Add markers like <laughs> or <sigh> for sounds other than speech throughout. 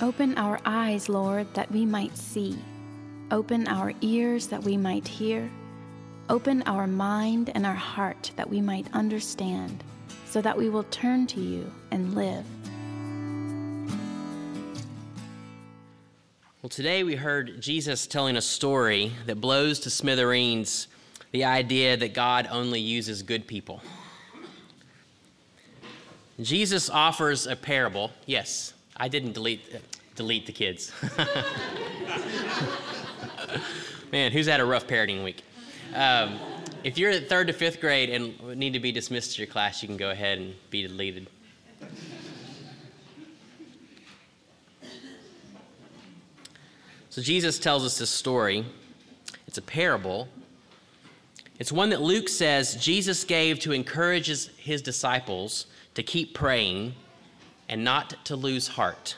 Open our eyes, Lord, that we might see. Open our ears that we might hear. Open our mind and our heart that we might understand, so that we will turn to you and live. Well, today we heard Jesus telling a story that blows to smithereens the idea that God only uses good people. Jesus offers a parable. Yes, I didn't delete delete the kids. <laughs> Man, who's had a rough parenting week? Um, if you're at third to fifth grade and need to be dismissed to your class, you can go ahead and be deleted. So Jesus tells us this story. It's a parable. It's one that Luke says Jesus gave to encourage his, his disciples to keep praying and not to lose heart.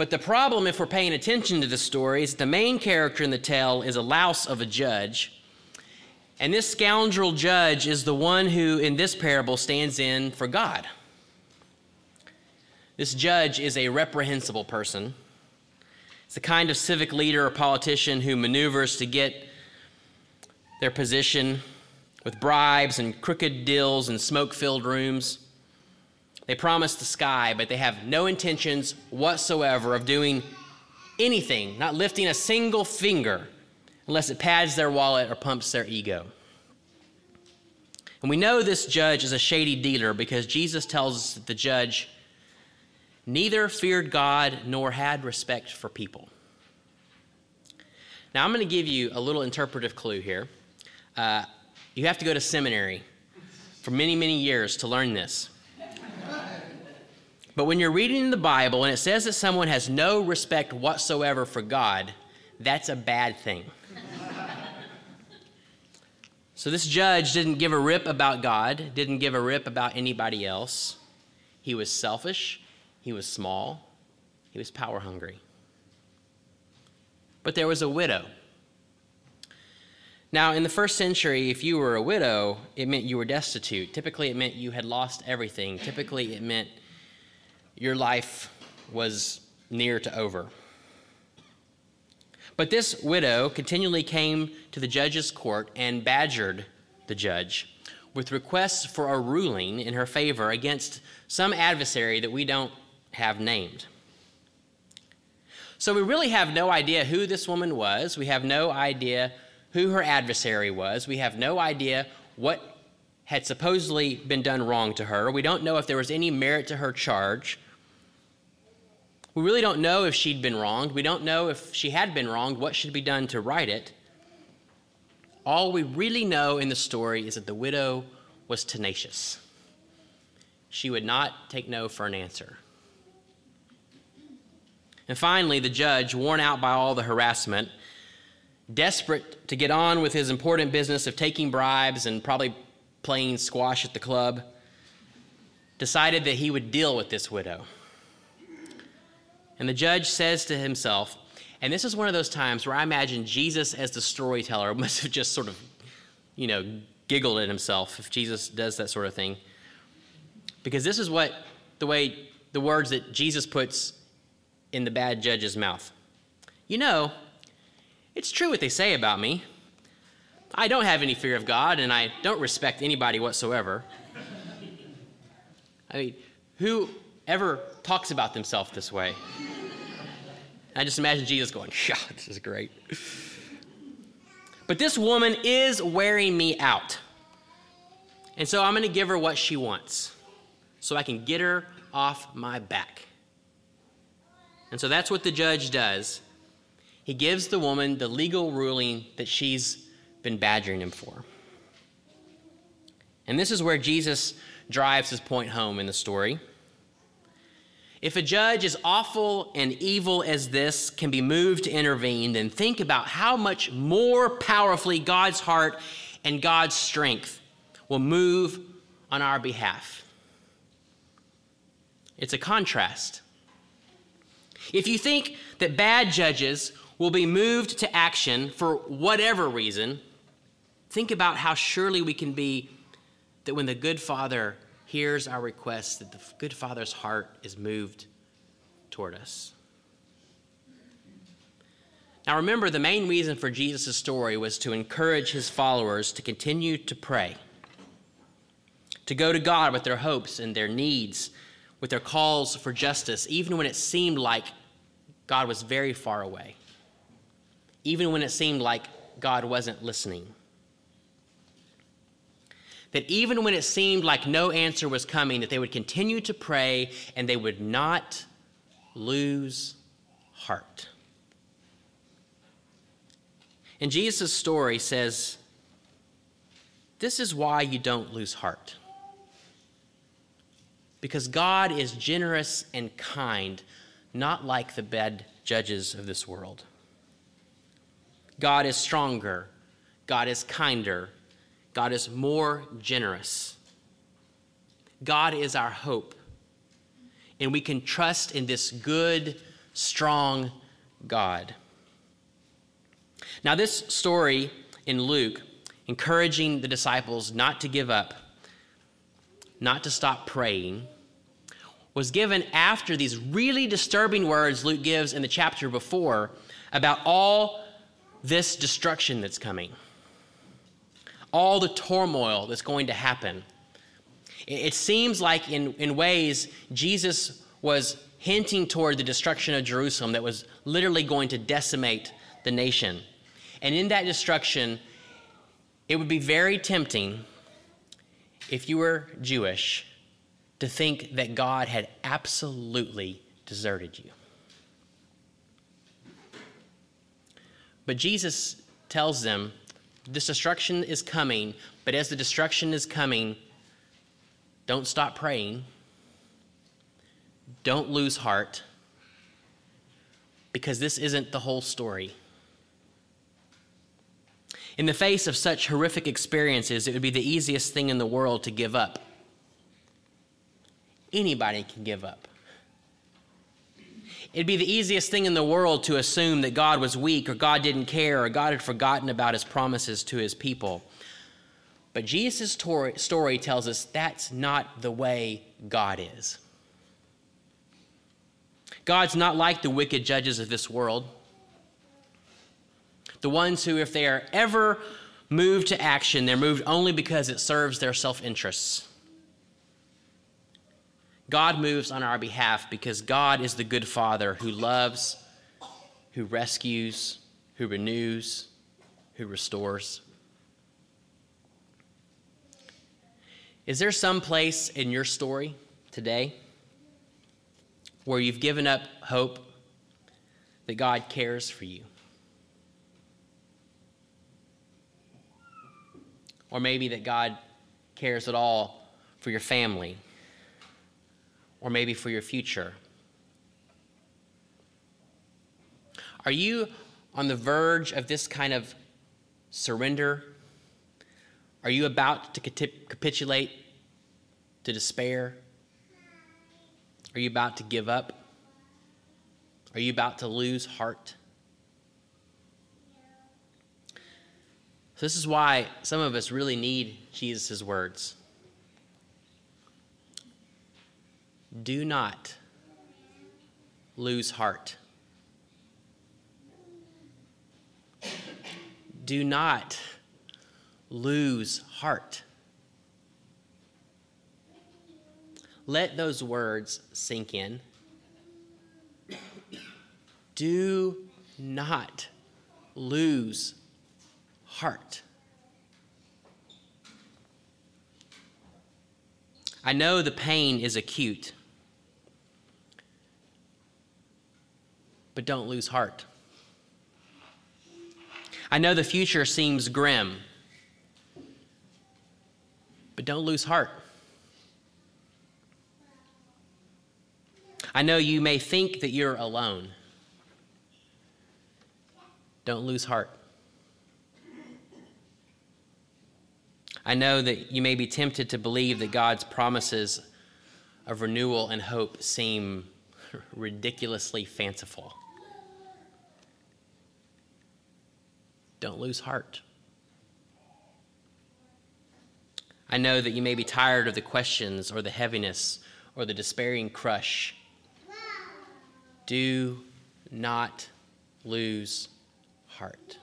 But the problem, if we're paying attention to the story, is that the main character in the tale is a louse of a judge. And this scoundrel judge is the one who, in this parable, stands in for God. This judge is a reprehensible person. It's the kind of civic leader or politician who maneuvers to get their position with bribes and crooked deals and smoke filled rooms. They promise the sky, but they have no intentions whatsoever of doing anything, not lifting a single finger, unless it pads their wallet or pumps their ego. And we know this judge is a shady dealer because Jesus tells us that the judge neither feared God nor had respect for people. Now, I'm going to give you a little interpretive clue here. Uh, you have to go to seminary for many, many years to learn this. But when you're reading the Bible and it says that someone has no respect whatsoever for God, that's a bad thing. so this judge didn't give a rip about God, didn't give a rip about anybody else. He was selfish, he was small, he was power hungry. But there was a widow. Now, in the first century, if you were a widow, it meant you were destitute. Typically, it meant you had lost everything. Typically, it meant your life was near to over. But this widow continually came to the judge's court and badgered the judge with requests for a ruling in her favor against some adversary that we don't have named. So we really have no idea who this woman was. We have no idea who her adversary was. We have no idea what had supposedly been done wrong to her. We don't know if there was any merit to her charge. We really don't know if she'd been wronged. We don't know if she had been wronged, what should be done to right it. All we really know in the story is that the widow was tenacious. She would not take no for an answer. And finally, the judge, worn out by all the harassment, desperate to get on with his important business of taking bribes and probably playing squash at the club, decided that he would deal with this widow. And the judge says to himself, and this is one of those times where I imagine Jesus, as the storyteller, <laughs> must have just sort of, you know, giggled at himself if Jesus does that sort of thing. Because this is what the way the words that Jesus puts in the bad judge's mouth. You know, it's true what they say about me. I don't have any fear of God and I don't respect anybody whatsoever. I mean, who ever talks about themselves this way. I just imagine Jesus going, Yeah, this is great. But this woman is wearing me out. And so I'm going to give her what she wants so I can get her off my back. And so that's what the judge does. He gives the woman the legal ruling that she's been badgering him for. And this is where Jesus drives his point home in the story. If a judge as awful and evil as this can be moved to intervene, then think about how much more powerfully God's heart and God's strength will move on our behalf. It's a contrast. If you think that bad judges will be moved to action for whatever reason, think about how surely we can be that when the good Father hears our request, that the good Father's heart is moved toward us. Now, remember, the main reason for Jesus' story was to encourage his followers to continue to pray, to go to God with their hopes and their needs, with their calls for justice, even when it seemed like God was very far away, even when it seemed like God wasn't listening. That even when it seemed like no answer was coming, that they would continue to pray and they would not lose heart. And Jesus' story says, This is why you don't lose heart. Because God is generous and kind, not like the bad judges of this world. God is stronger, God is kinder, God is more generous. God is our hope. And we can trust in this good, strong God. Now, this story in Luke, encouraging the disciples not to give up, not to stop praying, was given after these really disturbing words Luke gives in the chapter before about all this destruction that's coming, all the turmoil that's going to happen. It seems like, in, in ways, Jesus was hinting toward the destruction of Jerusalem that was literally going to decimate the nation. And in that destruction, it would be very tempting if you were Jewish to think that God had absolutely deserted you. But Jesus tells them this destruction is coming, but as the destruction is coming, don't stop praying. Don't lose heart, because this isn't the whole story. In the face of such horrific experiences, it would be the easiest thing in the world to give up. Anybody can give up. It'd be the easiest thing in the world to assume that God was weak or God didn't care or God had forgotten about his promises to his people. But Jesus' story tells us that's not the way God is. God's not like the wicked judges of this world. The ones who, if they are ever moved to action, they're moved only because it serves their self interests. God moves on our behalf because God is the good Father who loves, who rescues, who renews, who restores. Is there some place in your story today where you've given up hope that God cares for you? Or maybe that God cares at all for your family, or maybe for your future. Are you on the verge of this kind of surrender? Are you about to capitulate to despair? Are you about to give up? Are you about to lose heart? So, this is why some of us really need Jesus' words. Do not lose heart. Do not lose heart. Let those words sink in. Do not lose heart. I know the pain is acute, but don't lose heart. I know the future seems grim, but don't lose heart. I know you may think that you're alone. Don't lose heart. I know that you may be tempted to believe that God's promises of renewal and hope seem <laughs> ridiculously fanciful. Don't lose heart. I know that you may be tired of the questions or the heaviness or the despairing crush. Do not lose heart.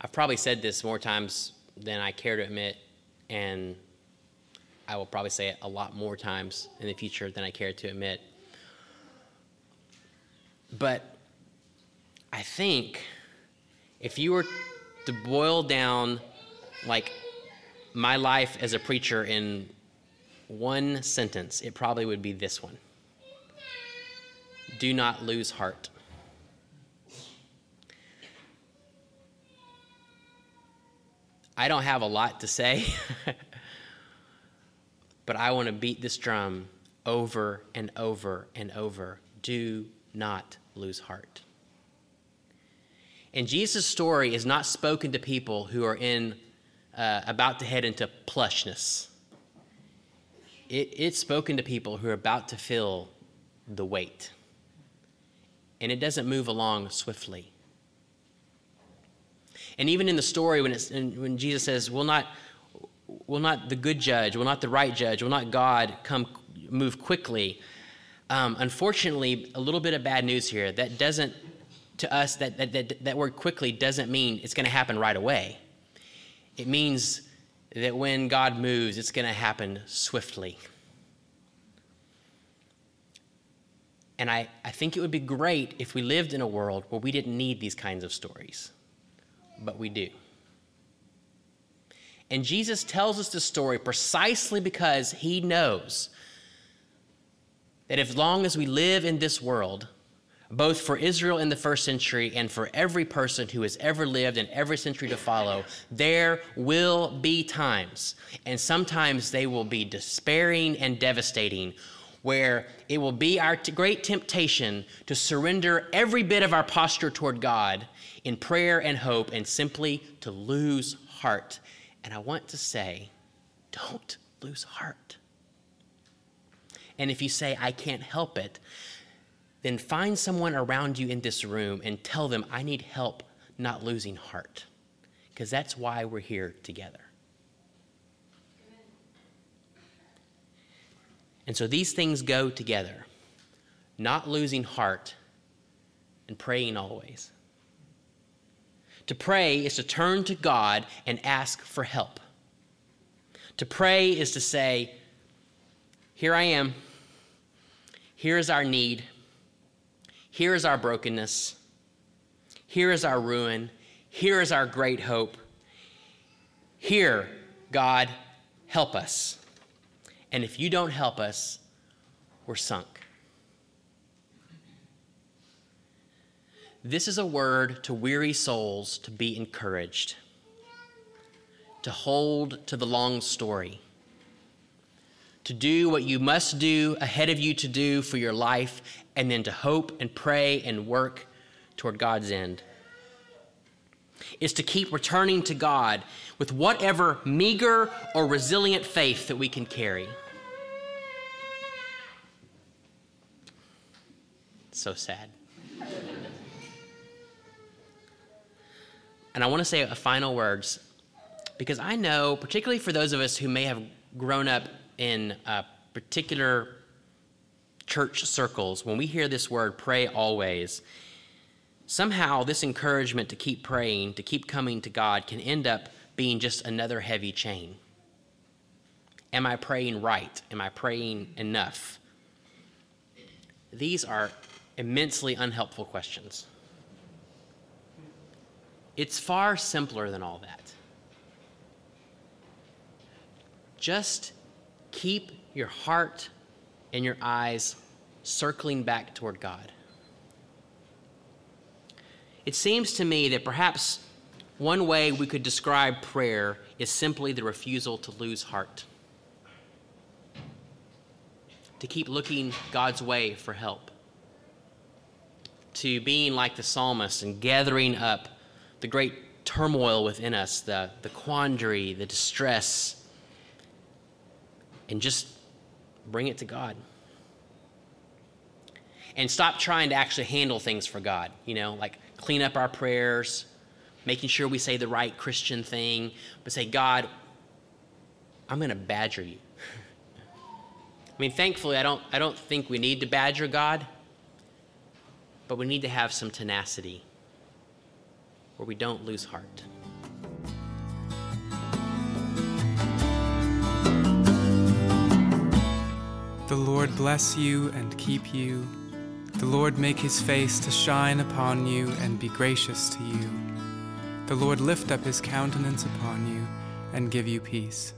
I've probably said this more times than I care to admit, and I will probably say it a lot more times in the future than I care to admit. But I think if you were to boil down like my life as a preacher in one sentence, it probably would be this one Do not lose heart. I don't have a lot to say, <laughs> but I want to beat this drum over and over and over. Do not lose heart. And Jesus' story is not spoken to people who are in uh, about to head into plushness. It, it's spoken to people who are about to feel the weight. And it doesn't move along swiftly. And even in the story, when, when Jesus says, will not, will not the good judge, will not the right judge, will not God come move quickly? Um, unfortunately, a little bit of bad news here. That doesn't, to us, that, that, that, that word quickly doesn't mean it's going to happen right away. It means that when God moves, it's going to happen swiftly. And I, I think it would be great if we lived in a world where we didn't need these kinds of stories, but we do. And Jesus tells us the story precisely because he knows that as long as we live in this world, both for Israel in the first century and for every person who has ever lived in every century to follow, there will be times, and sometimes they will be despairing and devastating, where it will be our t- great temptation to surrender every bit of our posture toward God in prayer and hope and simply to lose heart. And I want to say, don't lose heart. And if you say, I can't help it, then find someone around you in this room and tell them, I need help not losing heart. Because that's why we're here together. And so these things go together not losing heart and praying always. To pray is to turn to God and ask for help. To pray is to say, Here I am. Here is our need. Here is our brokenness. Here is our ruin. Here is our great hope. Here, God, help us. And if you don't help us, we're sunk. This is a word to weary souls to be encouraged, to hold to the long story, to do what you must do ahead of you to do for your life, and then to hope and pray and work toward God's end. Is to keep returning to God with whatever meager or resilient faith that we can carry. So sad. <laughs> And I want to say a final words because I know, particularly for those of us who may have grown up in a particular church circles, when we hear this word, pray always, somehow this encouragement to keep praying, to keep coming to God, can end up being just another heavy chain. Am I praying right? Am I praying enough? These are immensely unhelpful questions. It's far simpler than all that. Just keep your heart and your eyes circling back toward God. It seems to me that perhaps one way we could describe prayer is simply the refusal to lose heart, to keep looking God's way for help, to being like the psalmist and gathering up the great turmoil within us, the, the quandary, the distress, and just bring it to God. And stop trying to actually handle things for God, you know, like clean up our prayers, making sure we say the right Christian thing, but say, God, I'm going to badger you. <laughs> I mean, thankfully, I don't, I don't think we need to badger God, but we need to have some tenacity where we don't lose heart. The Lord bless you and keep you. The Lord make his face to shine upon you and be gracious to you. The Lord lift up his countenance upon you and give you peace.